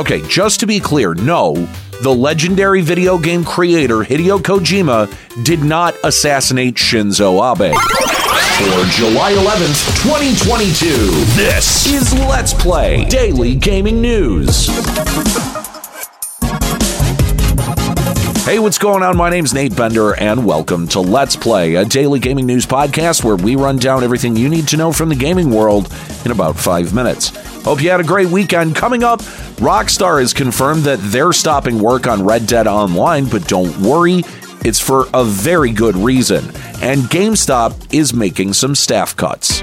Okay, just to be clear, no, the legendary video game creator Hideo Kojima did not assassinate Shinzo Abe. For July 11th, 2022, this is Let's Play Daily Gaming News. Hey, what's going on? My name's Nate Bender, and welcome to Let's Play, a daily gaming news podcast where we run down everything you need to know from the gaming world in about five minutes. Hope you had a great weekend. Coming up, Rockstar has confirmed that they're stopping work on Red Dead Online, but don't worry, it's for a very good reason. And GameStop is making some staff cuts.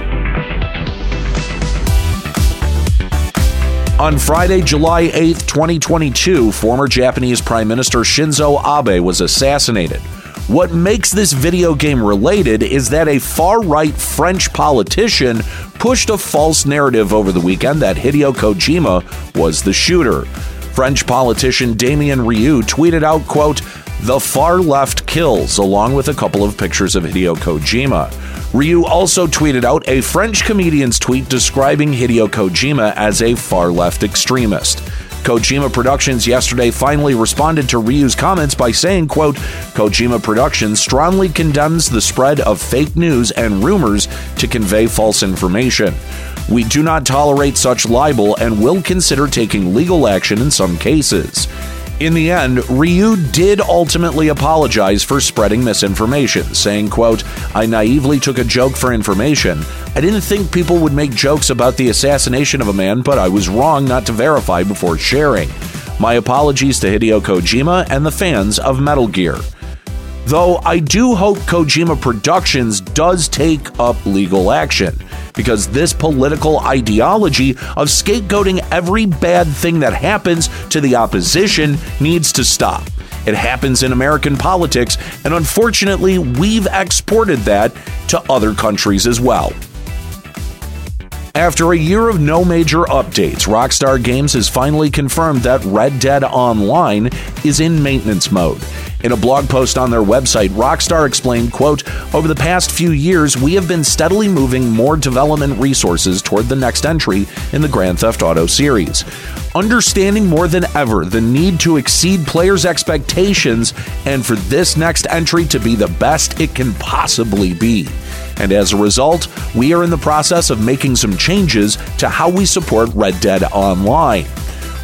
On Friday, July 8th, 2022, former Japanese Prime Minister Shinzo Abe was assassinated. What makes this video game related is that a far right French politician pushed a false narrative over the weekend that Hideo Kojima was the shooter. French politician Damien Rieu tweeted out, quote, the far left kills, along with a couple of pictures of Hideo Kojima. Rieu also tweeted out a French comedian's tweet describing Hideo Kojima as a far left extremist. Kojima Productions yesterday finally responded to Rieu's comments by saying, quote, Kojima Productions strongly condemns the spread of fake news and rumors to convey false information. We do not tolerate such libel and will consider taking legal action in some cases. In the end, Rieu did ultimately apologize for spreading misinformation, saying, quote, I naively took a joke for information. I didn't think people would make jokes about the assassination of a man, but I was wrong not to verify before sharing. My apologies to Hideo Kojima and the fans of Metal Gear. Though I do hope Kojima Productions does take up legal action, because this political ideology of scapegoating every bad thing that happens to the opposition needs to stop. It happens in American politics, and unfortunately, we've exported that to other countries as well. After a year of no major updates, Rockstar Games has finally confirmed that Red Dead Online is in maintenance mode. In a blog post on their website, Rockstar explained, quote, Over the past few years, we have been steadily moving more development resources toward the next entry in the Grand Theft Auto series. Understanding more than ever the need to exceed players' expectations and for this next entry to be the best it can possibly be. And as a result, we are in the process of making some changes to how we support Red Dead Online.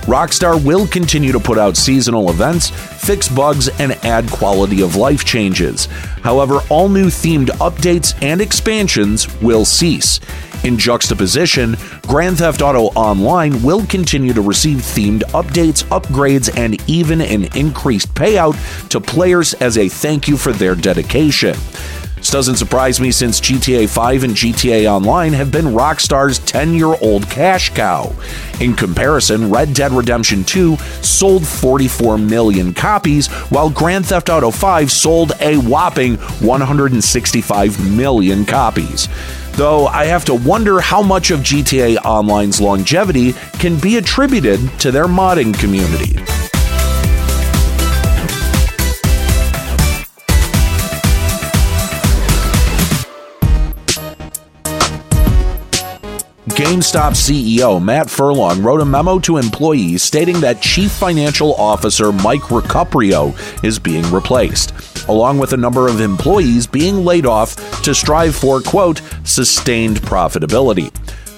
Rockstar will continue to put out seasonal events, fix bugs, and add quality of life changes. However, all new themed updates and expansions will cease. In juxtaposition, Grand Theft Auto Online will continue to receive themed updates, upgrades, and even an increased payout to players as a thank you for their dedication. This doesn't surprise me since GTA 5 and GTA Online have been Rockstar's 10 year old cash cow. In comparison, Red Dead Redemption 2 sold 44 million copies, while Grand Theft Auto 5 sold a whopping 165 million copies. Though I have to wonder how much of GTA Online's longevity can be attributed to their modding community. GameStop CEO Matt Furlong wrote a memo to employees stating that Chief Financial Officer Mike Recupero is being replaced, along with a number of employees being laid off to strive for, quote, sustained profitability.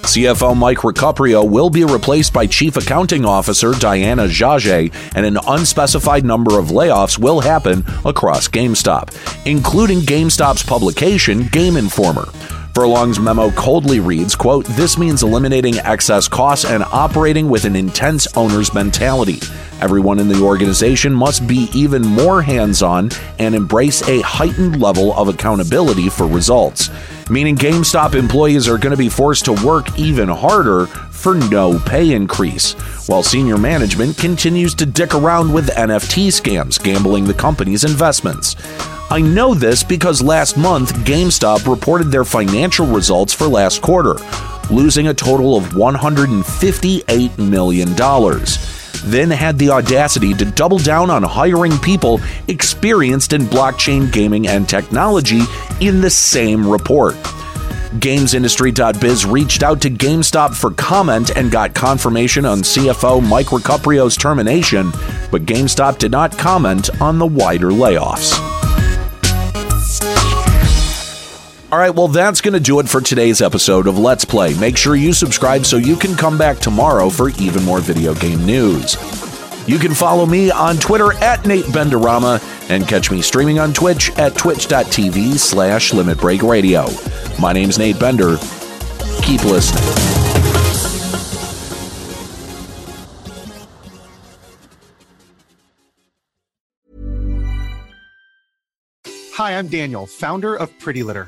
CFO Mike Recupero will be replaced by Chief Accounting Officer Diana Jage, and an unspecified number of layoffs will happen across GameStop, including GameStop's publication Game Informer. Furlong's memo coldly reads, quote, This means eliminating excess costs and operating with an intense owner's mentality. Everyone in the organization must be even more hands on and embrace a heightened level of accountability for results. Meaning GameStop employees are going to be forced to work even harder for no pay increase, while senior management continues to dick around with NFT scams, gambling the company's investments. I know this because last month GameStop reported their financial results for last quarter, losing a total of $158 million. Then had the audacity to double down on hiring people experienced in blockchain gaming and technology in the same report. GamesIndustry.biz reached out to GameStop for comment and got confirmation on CFO Mike Recupero's termination, but GameStop did not comment on the wider layoffs. All right, well, that's going to do it for today's episode of Let's Play. Make sure you subscribe so you can come back tomorrow for even more video game news. You can follow me on Twitter at Nate Benderama and catch me streaming on Twitch at twitch.tv slash Limit Break Radio. My name's Nate Bender. Keep listening. Hi, I'm Daniel, founder of Pretty Litter.